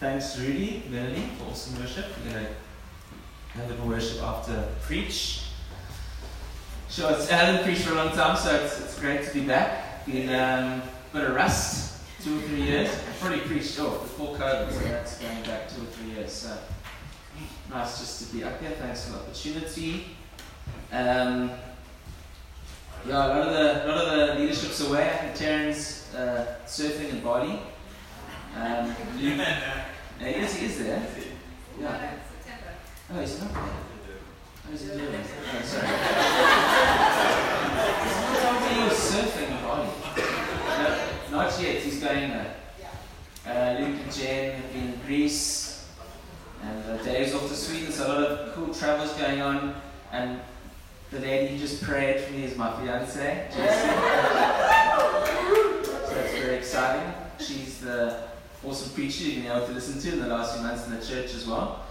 Thanks, Rudy, Melanie, for awesome worship. We're going to have a little worship after preach. Sure, it's, I haven't preached for a long time, so it's, it's great to be back. Been um, a bit of rust, two or three years. I've probably preached, oh, before COVID, so that's going back two or three years. So nice just to be up here. Thanks for the opportunity. Um, yeah, a lot of the, a lot of the leadership's away. I think Terran's uh, surfing in Bali. Um, Luke, uh, yes, he is there. Yeah. Oh, he's not there. Oh, he's in Durban. Oh, sorry. Someone told me he was surfing in Bali. No, not yet. He's going there. Uh, Luke and Jen have been in Greece. And uh, Dave's off to Sweden, so a lot of cool travels going on. And the lady who just prayed for me is my fiance, awesome preacher you've been able to listen to in the last few months in the church as well.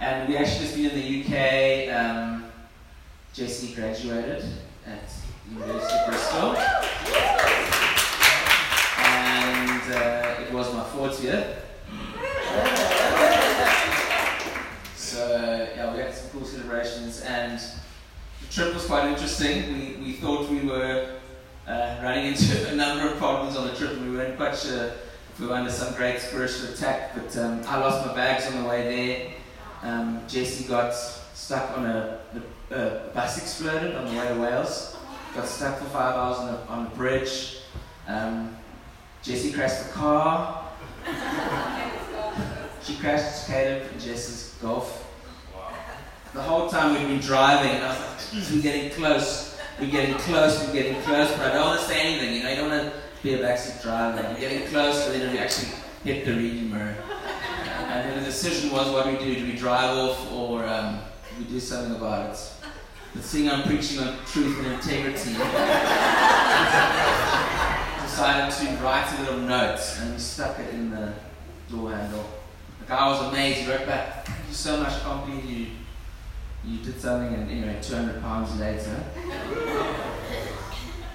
And we actually just been in the UK. Um, Jessie graduated at University of Bristol. And uh, it was my fourth year. So, yeah, we had some cool celebrations. And the trip was quite interesting. We, we thought we were uh, running into a number of problems on the trip, and we weren't quite sure we were under some great spiritual attack, but um, I lost my bags on the way there. Um, Jessie got stuck on a, a, a, bus exploded on the way to Wales. Got stuck for five hours on a, on a bridge. Um, Jessie crashed the car. she crashed Caleb and Jess's Golf. The whole time we've been driving, and I was like, we're getting close, we're getting close, we're getting close, but I don't want to say anything, you know, you don't want to be a backseat driver. And getting close, so then we actually hit the reading mirror. And then the decision was what do we do. Do we drive off or um, do we do something about it? But seeing I'm preaching on truth and integrity, decided to write a little note and we stuck it in the door handle. The guy was amazed. He wrote back, Thank you so much. Believe you, you did something. And anyway, 200 pounds later.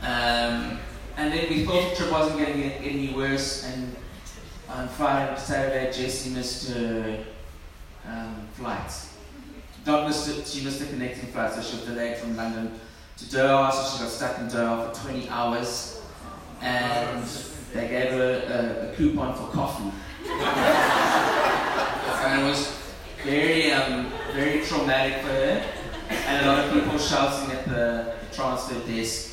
Um, and then we thought the trip wasn't going to get any worse. And on Friday, Saturday, Jessie missed her um, flight. Not missed it, she missed the connecting flight, so she was delayed from London to Doha, so she got stuck in Doha for 20 hours. And they gave her a, a coupon for coffee. and it was very, um, very traumatic for her. And a lot of people shouting at the, the transfer desk.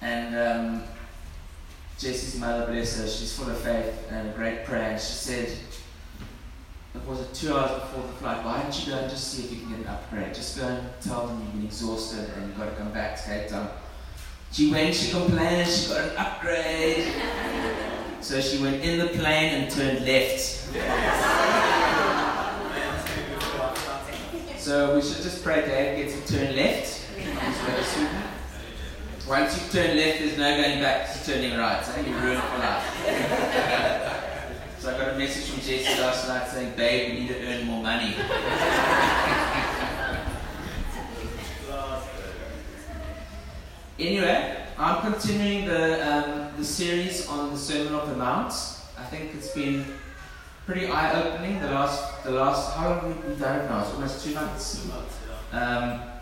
And um, Jessie's mother, bless her, she's full of faith and a great prayer. And she said, it was two hours before the flight, why don't you go and just see if you can get an upgrade? Just go and tell them you've been exhausted and you've got to come back to Cape Town. She went, she complained, she got an upgrade. so she went in the plane and turned left. so we should just pray Dave gets to turn left. Once you turn left, there's no going back to turning right. So you're ruined for life. so I got a message from Jessie last night saying, babe, we need to earn more money. anyway, I'm continuing the, um, the series on the Sermon of the Mount. I think it's been pretty eye-opening the last, the last, how long have we done it now? It's almost two months. Two months, yeah. Um,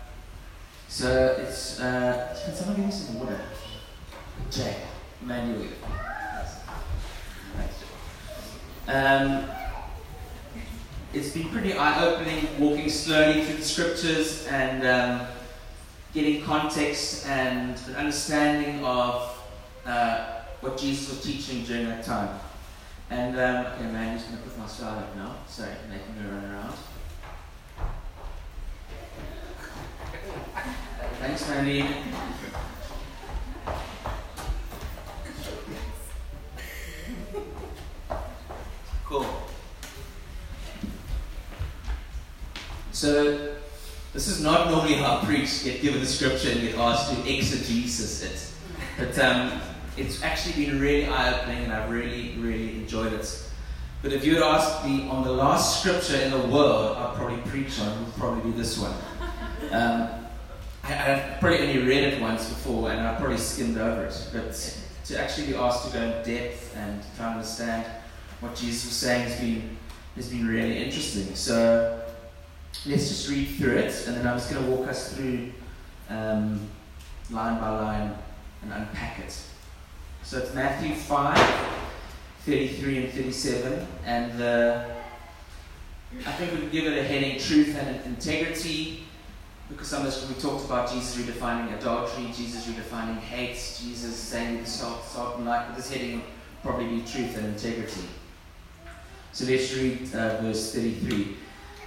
so it's, uh, can someone give me some water? Jay, manually. Um, it's been pretty eye-opening walking slowly through the scriptures and um, getting context and an understanding of uh, what Jesus was teaching during that time. And um, okay, man, just to put my slide up now. Sorry, making me run around. Thanks, Mandy. Cool. So, this is not normally how preach, get given the scripture and get asked to exegesis it. But um, it's actually been really eye opening and I've really, really enjoyed it. But if you had asked me on the last scripture in the world I'd probably preach on, would probably be this one. Um, I, have probably only read it once before and I probably skimmed over it. But to actually be asked to go in depth and try to understand what Jesus was saying has been has been really interesting. So let's just read through it, and then I'm just going to walk us through um, line by line and unpack it. So it's Matthew 5, 33 and 37, and I think we can give it a heading Truth and Integrity, because this, we talked about Jesus redefining adultery, Jesus redefining hate, Jesus saying the salt, salt and light, but this heading probably be Truth and Integrity. So let's read uh, verse 33.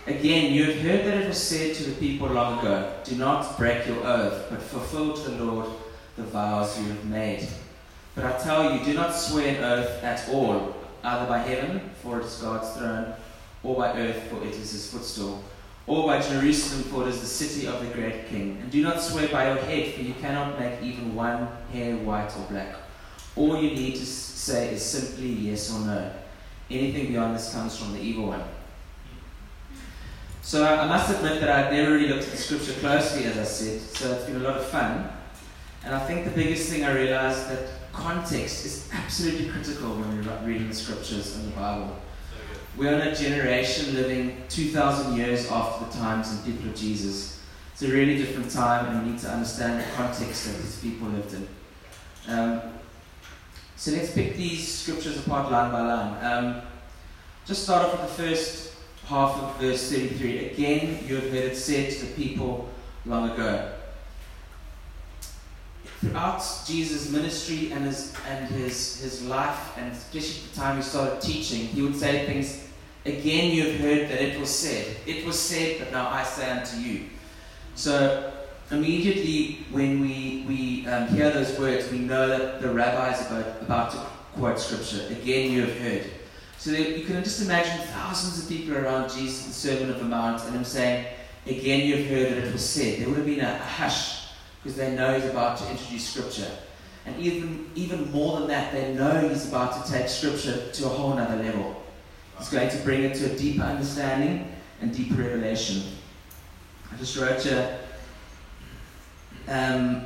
Again, you have heard that it was said to the people long ago, Do not break your oath, but fulfill to the Lord the vows you have made. But I tell you, do not swear an oath at all, either by heaven, for it is God's throne, or by earth, for it is his footstool, or by Jerusalem, for it is the city of the great king. And do not swear by your head, for you cannot make even one hair white or black. All you need to say is simply yes or no. Anything beyond this comes from the evil one. So I must admit that I've never really looked at the scripture closely, as I said, so it's been a lot of fun. And I think the biggest thing I realized that context is absolutely critical when we're reading the scriptures and the Bible. We're in a generation living 2,000 years after the times and people of Jesus. It's a really different time, and we need to understand the context that these people lived in. Um, so let's pick these scriptures apart line by line. Um, just start off with the first half of verse 33. Again, you have heard it said to the people long ago. Throughout Jesus' ministry and his and his, his life, and especially the time he started teaching, he would say things, Again you have heard that it was said. It was said, but now I say unto you. So immediately when we, we um, hear those words, we know that the rabbi is about, about to quote scripture. Again, you have heard. So you can just imagine thousands of people around Jesus, the Sermon of the Mount, and him saying, Again, you have heard that it was said. There would have been a hush because they know he's about to introduce scripture. And even, even more than that, they know he's about to take scripture to a whole other level. He's going to bring it to a deeper understanding and deeper revelation. I just wrote a um,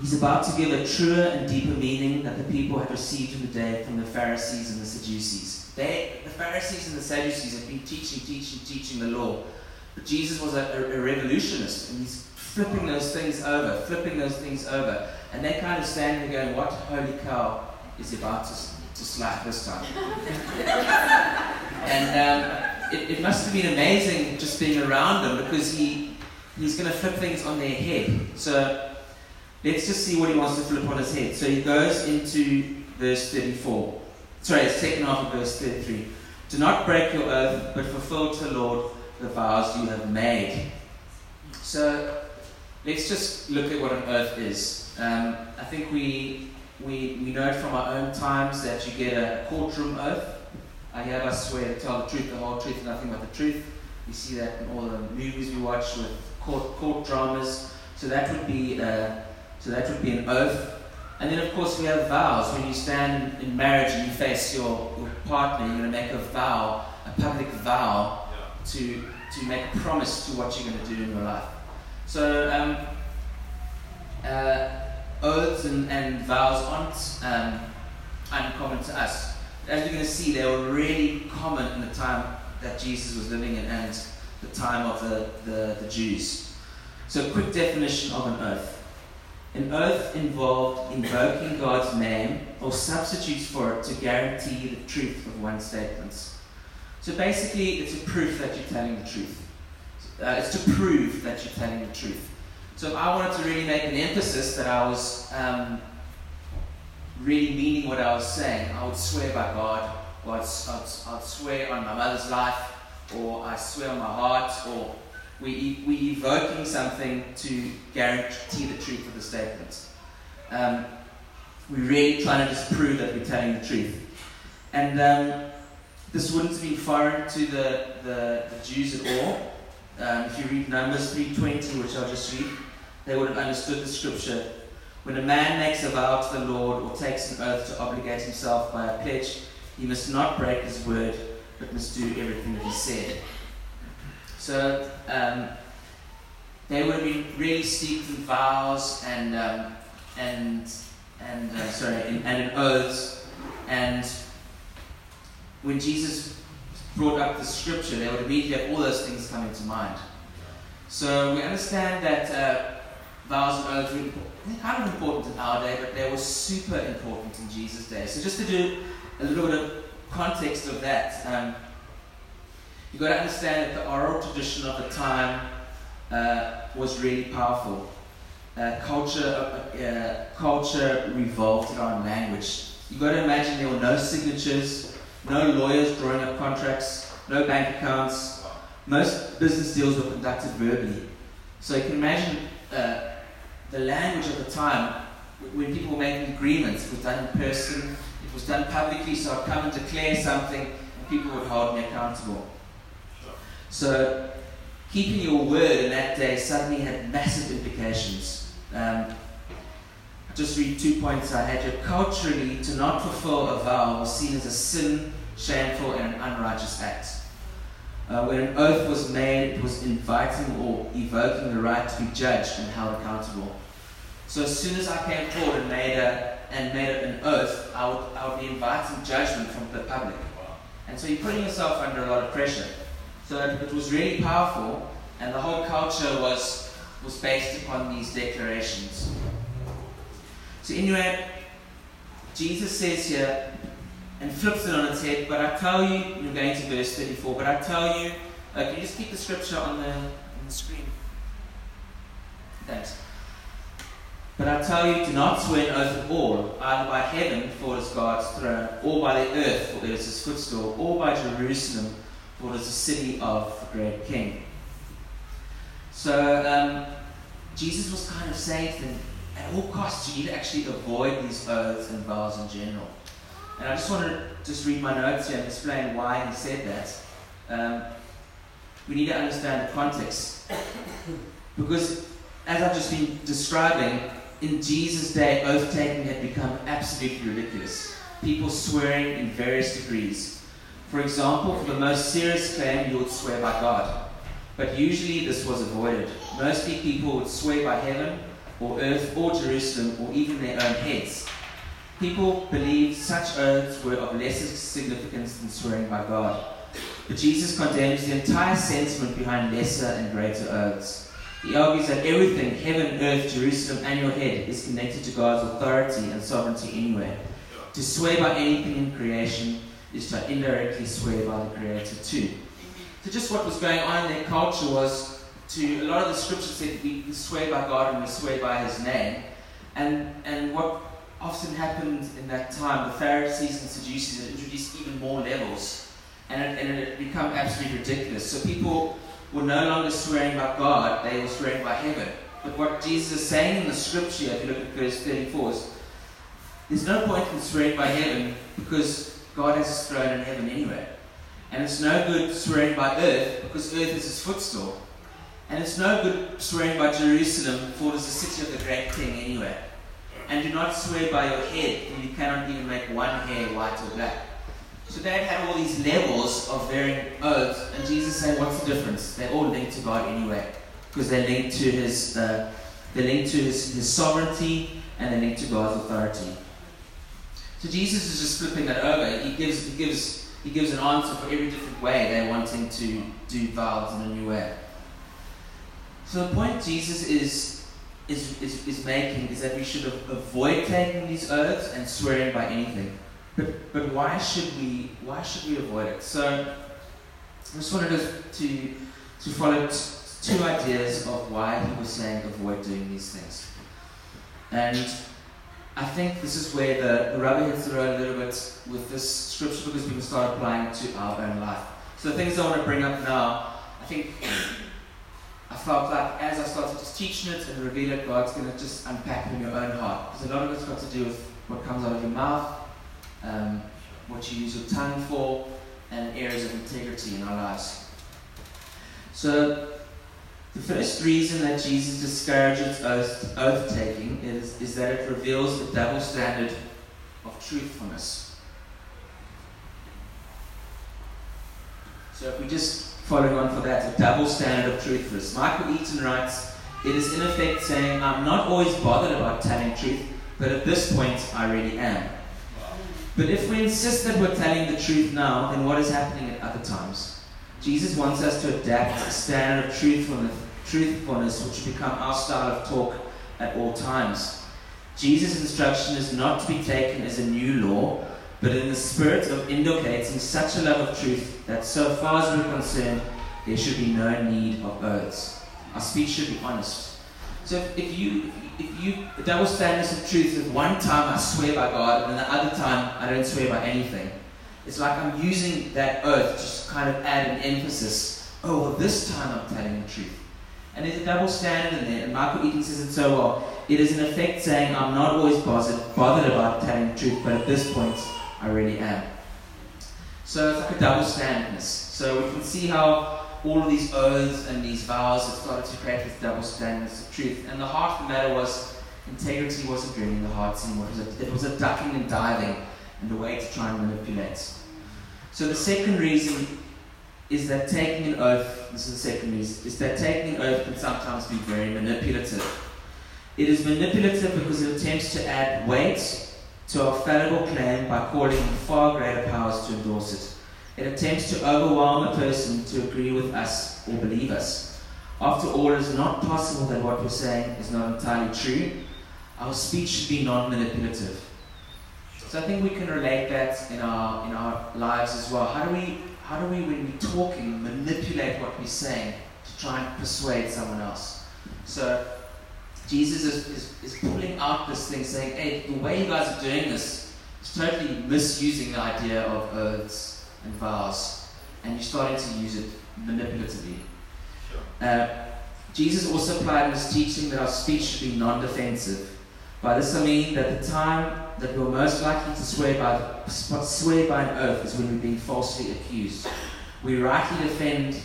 he's about to give a truer and deeper meaning that the people had received in the day from the Pharisees and the Sadducees. They, the Pharisees and the Sadducees had been teaching, teaching, teaching the law. But Jesus was a, a, a revolutionist, and he's flipping those things over, flipping those things over. And they're kind of standing there going, What holy cow is about to, to slap this time? and um, it, it must have been amazing just being around him because he, he's going to flip things on their head. So let's just see what he wants to flip on his head. So he goes into verse 34. Sorry, second half of verse 33. Do not break your oath, but fulfill to the Lord the vows you have made. So let's just look at what an oath is. Um, I think we, we, we know from our own times that you get a courtroom oath. I hereby swear to tell the truth, the whole truth, nothing but the truth. You see that in all the movies we watch with court, court dramas. So that would be uh, so that would be an oath. And then of course we have vows. When you stand in marriage and you face your, your partner, you're going to make a vow, a public vow, to to make a promise to what you're going to do in your life. So um, uh, oaths and, and vows aren't um, uncommon to us. As we're going to see, they were really common in the time that Jesus was living in and the time of the, the, the Jews. So, quick definition of an oath. An oath involved invoking God's name or substitutes for it to guarantee the truth of one's statements. So basically, it's a proof that you're telling the truth. Uh, it's to prove that you're telling the truth. So I wanted to really make an emphasis that I was um, really meaning what I was saying. I would swear by God, or I'd, I'd, I'd swear on my mother's life, or I swear on my heart, or we, we evoking something to guarantee the truth of the statement. Um, we're really trying to just prove that we're telling the truth. And um, this wouldn't have been foreign to the, the, the Jews at all. Um, if you read Numbers 3.20, which I'll just read, they would have understood the scripture. When a man makes a vow to the Lord or takes an oath to obligate himself by a pledge, he must not break his word, but must do everything that he said. So um, they would have been really steeped in vows and um, and and uh, sorry and, and in oaths. And when Jesus brought up the scripture, they would immediately have all those things coming to mind. So we understand that uh, vows and oaths were kind of important in our day, but they were super important in Jesus' day. So just to do a little bit of context of that, um, you've got to understand that the oral tradition of the time uh, was really powerful. Uh, culture, uh, uh, culture revolved around language. You've got to imagine there were no signatures, no lawyers drawing up contracts, no bank accounts. Most business deals were conducted verbally. So you can imagine uh, the language of the time when people were making agreements. It was done in person, it was done publicly, so I'd come and declare something and people would hold me accountable. So keeping your word in that day suddenly had massive implications. Um, just read two points I had here. Culturally, to not fulfill a vow was seen as a sin, shameful, and an unrighteous act. Uh, when an oath was made, it was inviting or evoking the right to be judged and held accountable. So as soon as I came forward and made, a, and made an oath, I would, I would be inviting judgment from the public. And so you're putting yourself under a lot of pressure. So it was really powerful, and the whole culture was, was based upon these declarations. So anyway, Jesus says here, and flips it on its head. But I tell you, you're going to verse 34, but I tell you, uh, can you just keep the scripture on the, on the screen? Thanks. But I tell you, do not swear an oath at all, either by heaven, for it is God's throne, or by the earth, for it is his footstool, or by Jerusalem, for it is the city of the great king. So um, Jesus was kind of saying to them, at all costs, you need to actually avoid these oaths and vows in general. And I just want to just read my notes here and explain why he said that. Um, we need to understand the context. Because, as I've just been describing, in Jesus' day, oath taking had become absolutely ridiculous. People swearing in various degrees. For example, for the most serious claim, you would swear by God. But usually this was avoided. Mostly people would swear by heaven, or earth, or Jerusalem, or even their own heads. People believed such oaths were of lesser significance than swearing by God. But Jesus condemns the entire sentiment behind lesser and greater oaths. He argues that everything, heaven, earth, Jerusalem, and your head, is connected to God's authority and sovereignty anyway. To swear by anything in creation is to indirectly swear by the Creator too. So just what was going on in their culture was to a lot of the scriptures said we swear by God and we swear by His name. And and what often happened in that time, the Pharisees and Sadducees introduced even more levels, and it, and it absolutely ridiculous. So people were no longer swearing by God, they were swearing by heaven. But what Jesus is saying in the scripture, if you look at verse 34, is there's no point in swearing by heaven because God has his throne in heaven anyway. And it's no good swearing by earth because earth is his footstool. And it's no good swearing by Jerusalem for it is the city of the great king anyway and do not swear by your head, and you cannot even make one hair white or black. So they had all these levels of varying oaths, and Jesus said, "What's the difference? They're all linked to God anyway, because they're linked to His, uh, they're linked to His, His sovereignty, and they're linked to God's authority." So Jesus is just flipping that over. He gives, he gives, he gives an answer for every different way they're wanting to do vows in a new way. So the point Jesus is is, is, is making is that we should avoid taking these oaths and swearing by anything. But, but why should we why should we avoid it? So I just wanted to, to, follow t- two ideas of why he was saying avoid doing these things. And I think this is where the, the rubber hits the road a little bit with this scripture because we can start applying it to our own life. So the things I want to bring up now, I think I felt like as I started just teaching it and reveal it, God's going to just unpack it in your own heart. Because a lot of it's got to do with what comes out of your mouth, um, what you use your tongue for, and areas of integrity in our lives. So, the first reason that Jesus discourages oath, taking is, is that it reveals the double standard of truthfulness. So, if we just following on for that, a double standard of truthfulness. Michael Eaton writes, It is in effect saying, I'm not always bothered about telling truth, but at this point I really am. But if we insist that we're telling the truth now, then what is happening at other times? Jesus wants us to adapt a standard of truthfulness, truthfulness which will become our style of talk at all times. Jesus' instruction is not to be taken as a new law, but in the spirit of inculcating such a love of truth that so far as we're concerned, there should be no need of oaths. Our speech should be honest. So if, if you if you double standards of truth, if one time I swear by God and the other time I don't swear by anything, it's like I'm using that oath just to kind of add an emphasis. Oh, well, this time I'm telling the truth. And there's a double standard in there, and Michael Eaton says it so well. It is in effect saying, I'm not always bothered, bothered about telling the truth, but at this point, I really am. So it's like a double standardness. So we can see how all of these oaths and these vows have started to create this double standards of truth. And the heart of the matter was integrity wasn't really in the heart anymore. It was, a, it was a ducking and diving and a way to try and manipulate. So the second reason is that taking an oath, this is the second reason, is that taking an oath can sometimes be very manipulative. It is manipulative because it attempts to add weight to our fallible claim by calling in far greater powers to endorse it. It attempts to overwhelm a person to agree with us or believe us. After all, it is not possible that what we're saying is not entirely true. Our speech should be non manipulative. So I think we can relate that in our, in our lives as well. How do, we, how do we, when we're talking, manipulate what we're saying to try and persuade someone else? So Jesus is, is, is pulling out this thing, saying, hey, the way you guys are doing this is totally misusing the idea of oaths and vows, and you're starting to use it manipulatively. Sure. Uh, Jesus also applied in his teaching that our speech should be non defensive. By this I mean that the time that we're most likely to swear by, swear by an oath is when we're being falsely accused. We rightly defend,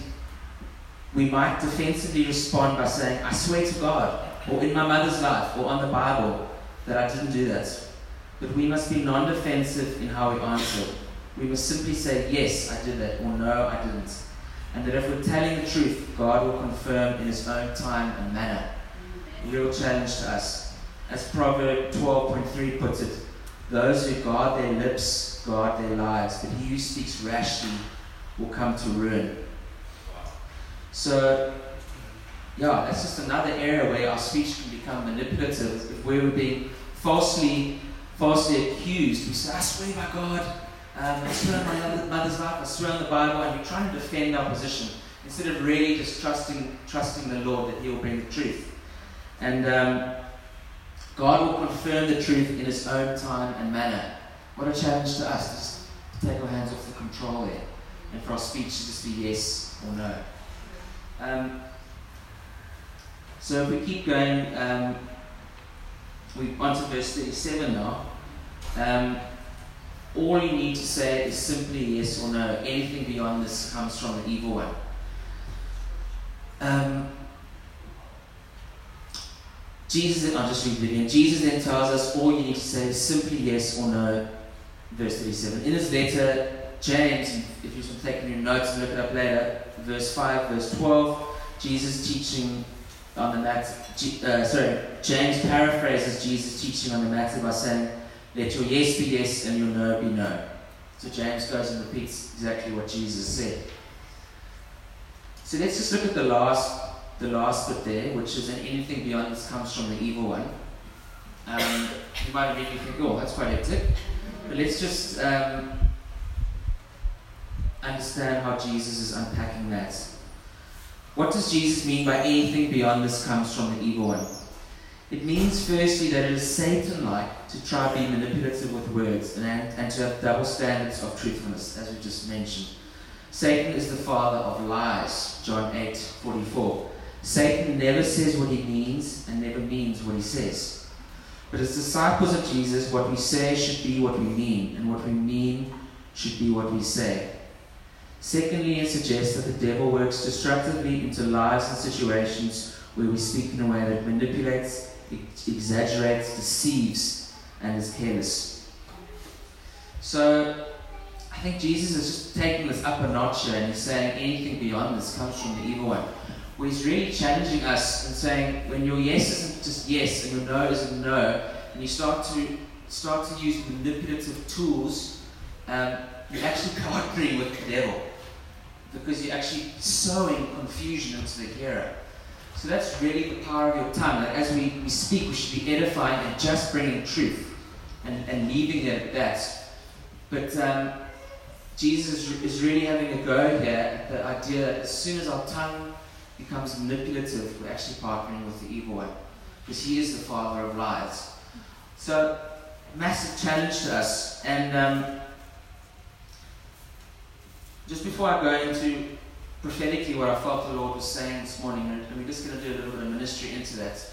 we might defensively respond by saying, I swear to God or in my mother's life or on the Bible that I didn't do that. But we must be non defensive in how we answer. We must simply say, Yes, I did that, or No, I didn't. And that if we're telling the truth, God will confirm in His own time and manner. Real challenge to us. As Proverb 12.3 puts it, those who guard their lips guard their lives, but he who speaks rashly will come to ruin. So yeah, that's just another area where our speech can become manipulative. If we were being falsely, falsely accused, we say, I swear by God, um, I swear on my mother's life, I swear on the Bible, and we're trying to defend our position instead of really just trusting, trusting the Lord that He will bring the truth. And um, God will confirm the truth in His own time and manner. What a challenge to us, to take our hands off the control there, and for our speech to just be yes or no. Um, so if we keep going, um, we on to verse 37 now. Um, all you need to say is simply yes or no. Anything beyond this comes from the evil one. Um, Jesus, I'll just read it again. Jesus then tells us all you need to say is simply yes or no. Verse 37. In his letter, James, if you're taking your notes and look it up later, verse 5, verse 12, Jesus teaching on the mat, Uh, sorry, James paraphrases Jesus' teaching on the matter by saying, "Let your yes be yes and your no be no." So James goes and repeats exactly what Jesus said. So let's just look at the last, the last bit there, which is, "And anything beyond this comes from the evil one." Um, you might immediately think, "Oh, that's quite hectic," but let's just um, understand how Jesus is unpacking that. What does Jesus mean by anything beyond this comes from the evil one? It means, firstly, that it is Satan like to try to be manipulative with words and, and to have double standards of truthfulness, as we just mentioned. Satan is the father of lies, John 8 44. Satan never says what he means and never means what he says. But as disciples of Jesus, what we say should be what we mean, and what we mean should be what we say. Secondly, it suggests that the devil works destructively into lives and situations where we speak in a way that manipulates, exaggerates, deceives, and is careless. So, I think Jesus is just taking this up a notch here and he's saying anything beyond this comes from the evil one. Where he's really challenging us and saying when your yes isn't just yes and your no isn't no, and you start to start to use manipulative tools, um, you're actually partnering with the devil because you're actually sowing confusion into the hearer. So that's really the power of your tongue. That as we, we speak, we should be edifying and just bringing truth and, and leaving it at that. But um, Jesus is really having a go here at the idea that as soon as our tongue becomes manipulative, we're actually partnering with the evil one. Because he is the father of lies. So, massive challenge to us. And um, just before I go into prophetically what I felt the Lord was saying this morning, and we're just going to do a little bit of ministry into that.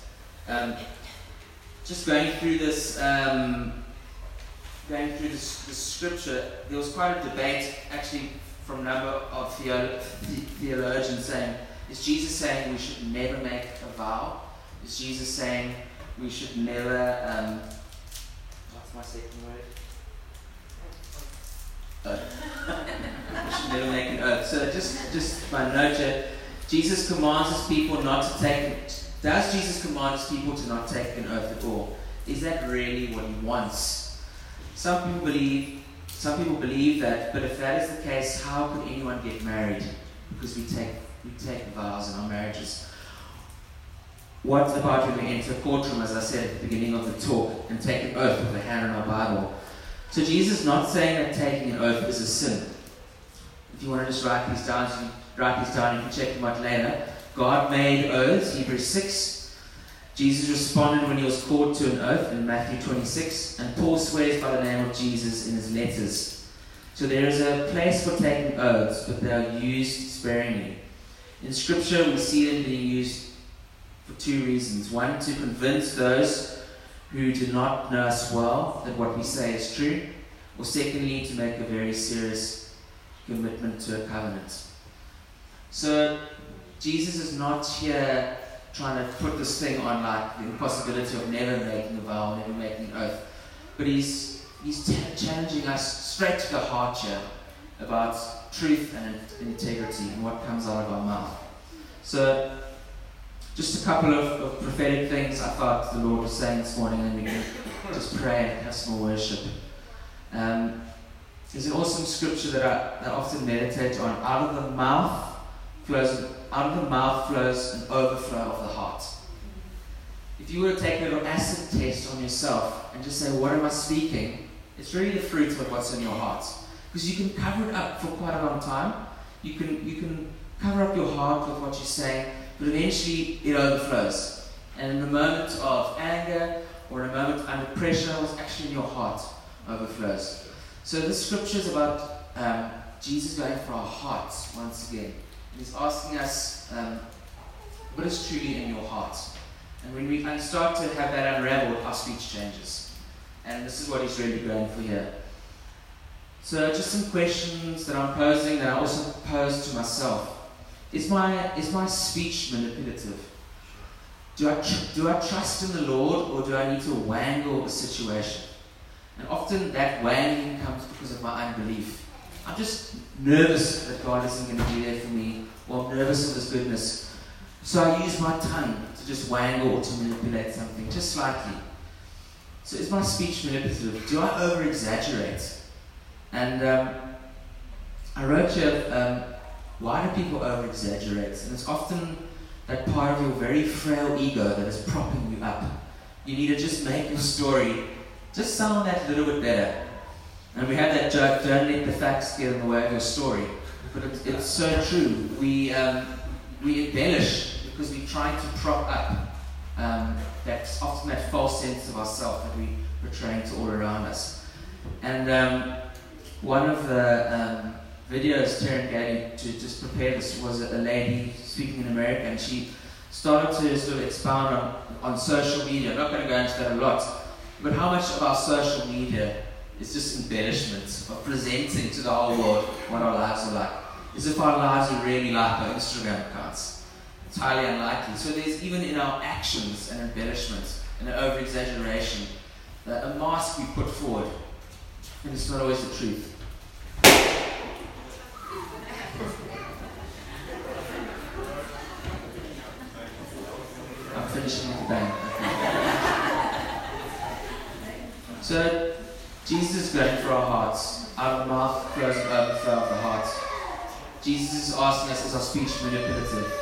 Um, just going through this, um, going through this, this, scripture, there was quite a debate actually from a number of theolo- theologians saying, is Jesus saying we should never make a vow? Is Jesus saying we should never, um, what's my second word? Never make an oath. So just, just my note Jesus commands his people not to take Does Jesus command his people to not take an oath at all? Is that really what he wants? Some people believe, some people believe that, but if that is the case, how could anyone get married? Because we take, we take vows in our marriages. What about when we enter a courtroom, as I said at the beginning of the talk, and take an oath with a hand on our Bible? So Jesus is not saying that taking an oath is a sin. If you want to just write these down, you write these down, you can check them out later. God made oaths, Hebrews 6. Jesus responded when he was called to an oath in Matthew 26, and Paul swears by the name of Jesus in his letters. So there is a place for taking oaths, but they are used sparingly. In Scripture, we see them being used for two reasons. One, to convince those who do not know us well that what we say is true, or secondly, to make a very serious commitment to a covenant. So, Jesus is not here trying to put this thing on like the impossibility of never making a vow, never making an oath, but he's, he's t- challenging us straight to the heart here about truth and integrity and what comes out of our mouth. So, just a couple of, of, prophetic things I thought the Lord was saying this morning, and we can just pray and have some worship. Um, there's an awesome scripture that I, that I often meditate on. Out of the mouth flows, out of the mouth flows an overflow of the heart. If you were to take a little acid test on yourself and just say, "What am I speaking?" It's really the fruit of what's in your heart, because you can cover it up for quite a long time. You can you can cover up your heart with what you say but eventually it overflows. And in a moment of anger or in a moment under pressure, what's actually in your heart overflows. So this scripture is about um, Jesus going for our hearts once again. He's asking us, um, what is truly in your heart? And when we start to have that unraveled, our speech changes. And this is what he's really going for here. So, just some questions that I'm posing that I also pose to myself. Is my, is my speech manipulative? Do I, tr- do I trust in the Lord or do I need to wangle a situation? And often that wangling comes because of my unbelief. I'm just nervous that God isn't going to be there for me, or I'm nervous of His goodness. So I use my tongue to just wangle or to manipulate something, just slightly. So is my speech manipulative? Do I over exaggerate? And um, I wrote here um, why do people over exaggerate? And it's often that part of your very frail ego that is propping you up. You need to just make your story just sound that little bit better. And we have that joke, don't let the facts get in the way of your story. But it's, it's so true. We, um, we embellish because we try to prop up um, that often that false sense of ourselves that we portraying to all around us. And um, one of the um, videos Taryn gave to just prepare this was a lady speaking in America, and she started to sort of expound on, on social media. I'm not going to go into that a lot, but how much of our social media is just embellishment of presenting to the whole world what our lives are like. As if our lives are really like our Instagram accounts. It's highly unlikely. So there's even in our actions an embellishment and an over exaggeration, that a mask we put forward, and it's not always the truth. finishing with the bang. So Jesus is going for our the mouth flows an overflow of the heart. Jesus is asking us, is our speech manipulative?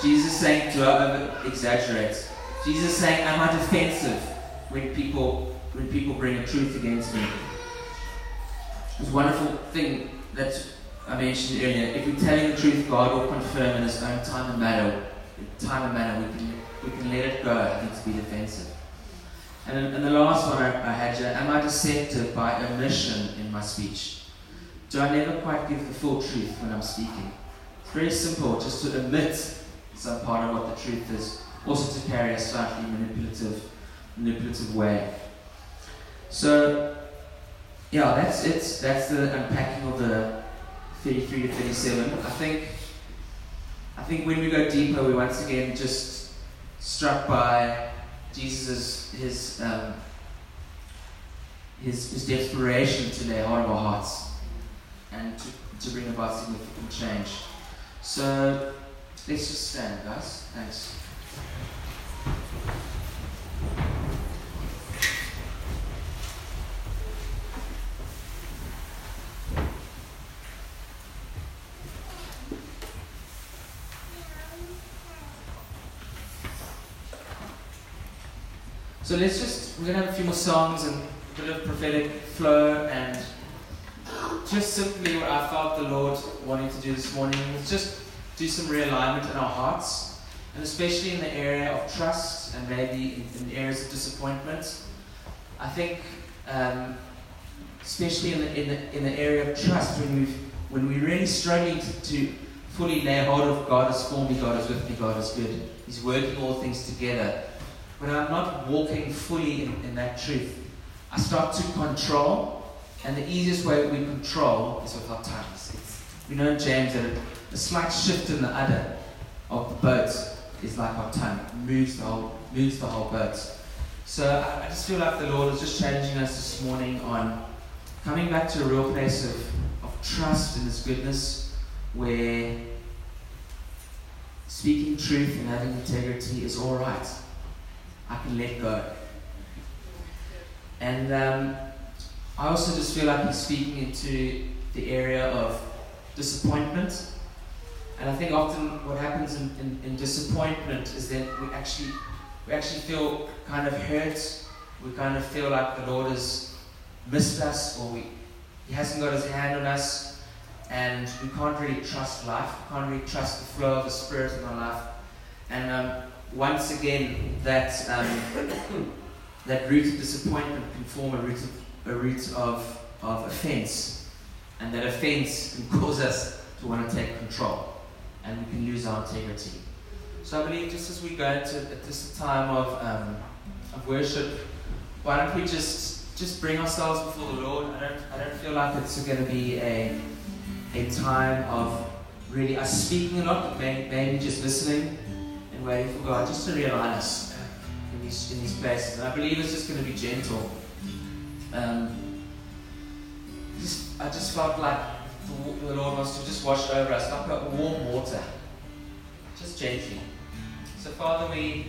Jesus is saying, do I over exaggerate? Jesus is saying, am I defensive when people when people bring a truth against me? This wonderful thing that I mentioned earlier. If we're telling the truth, God will confirm in His own time and manner. Time and manner, we can we can let it go. I think to be defensive. And, and the last one I, I had here, am I deceptive by omission in my speech? Do I never quite give the full truth when I'm speaking? It's very simple, just to omit some part of what the truth is, also to carry a slightly manipulative, manipulative way. So, yeah, that's it. That's the unpacking of the 33 to 37. I think, I think when we go deeper, we're once again just struck by Jesus' his, um, his, his desperation to lay hold of our hearts and to, to bring about significant change. So let's just stand, guys. Thanks. So let's just, we're going to have a few more songs and a bit of prophetic flow and just simply what I felt the Lord wanting to do this morning was just do some realignment in our hearts and especially in the area of trust and maybe in, in areas of disappointment. I think, um, especially in the, in, the, in the area of trust, when, we've, when we're really struggling to, to fully lay hold of God is for me, God is with me, God is good. He's working all things together when I'm not walking fully in, in that truth, I start to control, and the easiest way we control is with our tongues. It's, we know in James that a, slight shift in the rudder of the boat is like our tongue, it moves the whole, moves the whole boat. So I, I just feel like the Lord is just challenging us this morning on coming back to a real place of, of trust in His goodness, where speaking truth and having integrity is all right. I can let go. And um, I also just feel like he's speaking into the area of disappointment. And I think often what happens in, in, in, disappointment is that we actually we actually feel kind of hurt. We kind of feel like the Lord has missed us or we, he hasn't got his hand on us and we can't really trust life. We can't really trust the flow of the Spirit in our life. And um, once again, that, um, that root of disappointment can form a root of, a root of, of offense. And that offense can cause us to want to take control. And we can lose our integrity. So I believe just as we go into at this time of, um, of worship, why don't we just just bring ourselves before the Lord? I don't, I don't feel like it's going to be a, a time of really us speaking a lot, but maybe, maybe just listening waiting for God just to realign us in these, in these places. And I believe it's just going to be gentle. Um, just, I just felt like the, the Lord wants to just wash over us like warm water, just gently. So, Father, we,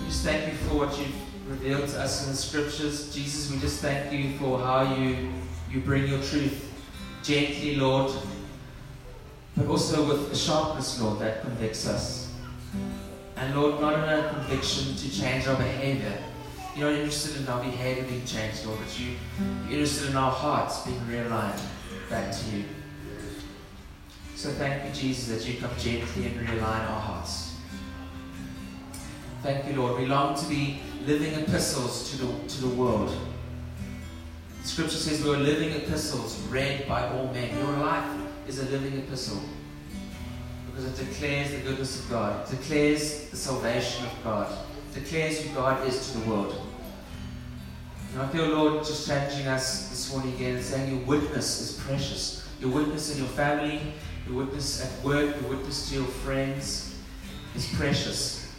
we just thank you for what you've revealed to us in the scriptures. Jesus, we just thank you for how you, you bring your truth gently, Lord, but also with a sharpness, Lord, that convicts us. And Lord, not in a conviction to change our behavior. You're not interested in our behavior being changed, Lord, but you, you're interested in our hearts being realigned back to you. So thank you, Jesus, that you come gently and realign our hearts. Thank you, Lord. We long to be living epistles to the, to the world. Scripture says we're living epistles read by all men. Your life is a living epistle because it declares the goodness of God, declares the salvation of God, declares who God is to the world. And I feel, Lord, just challenging us this morning again and saying your witness is precious. Your witness in your family, your witness at work, your witness to your friends is precious.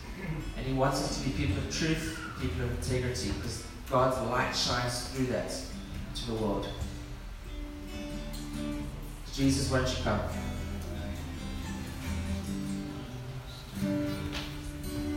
And He wants us to be people of truth, people of integrity, because God's light shines through that to the world. Jesus, won't you come? Mm-hmm.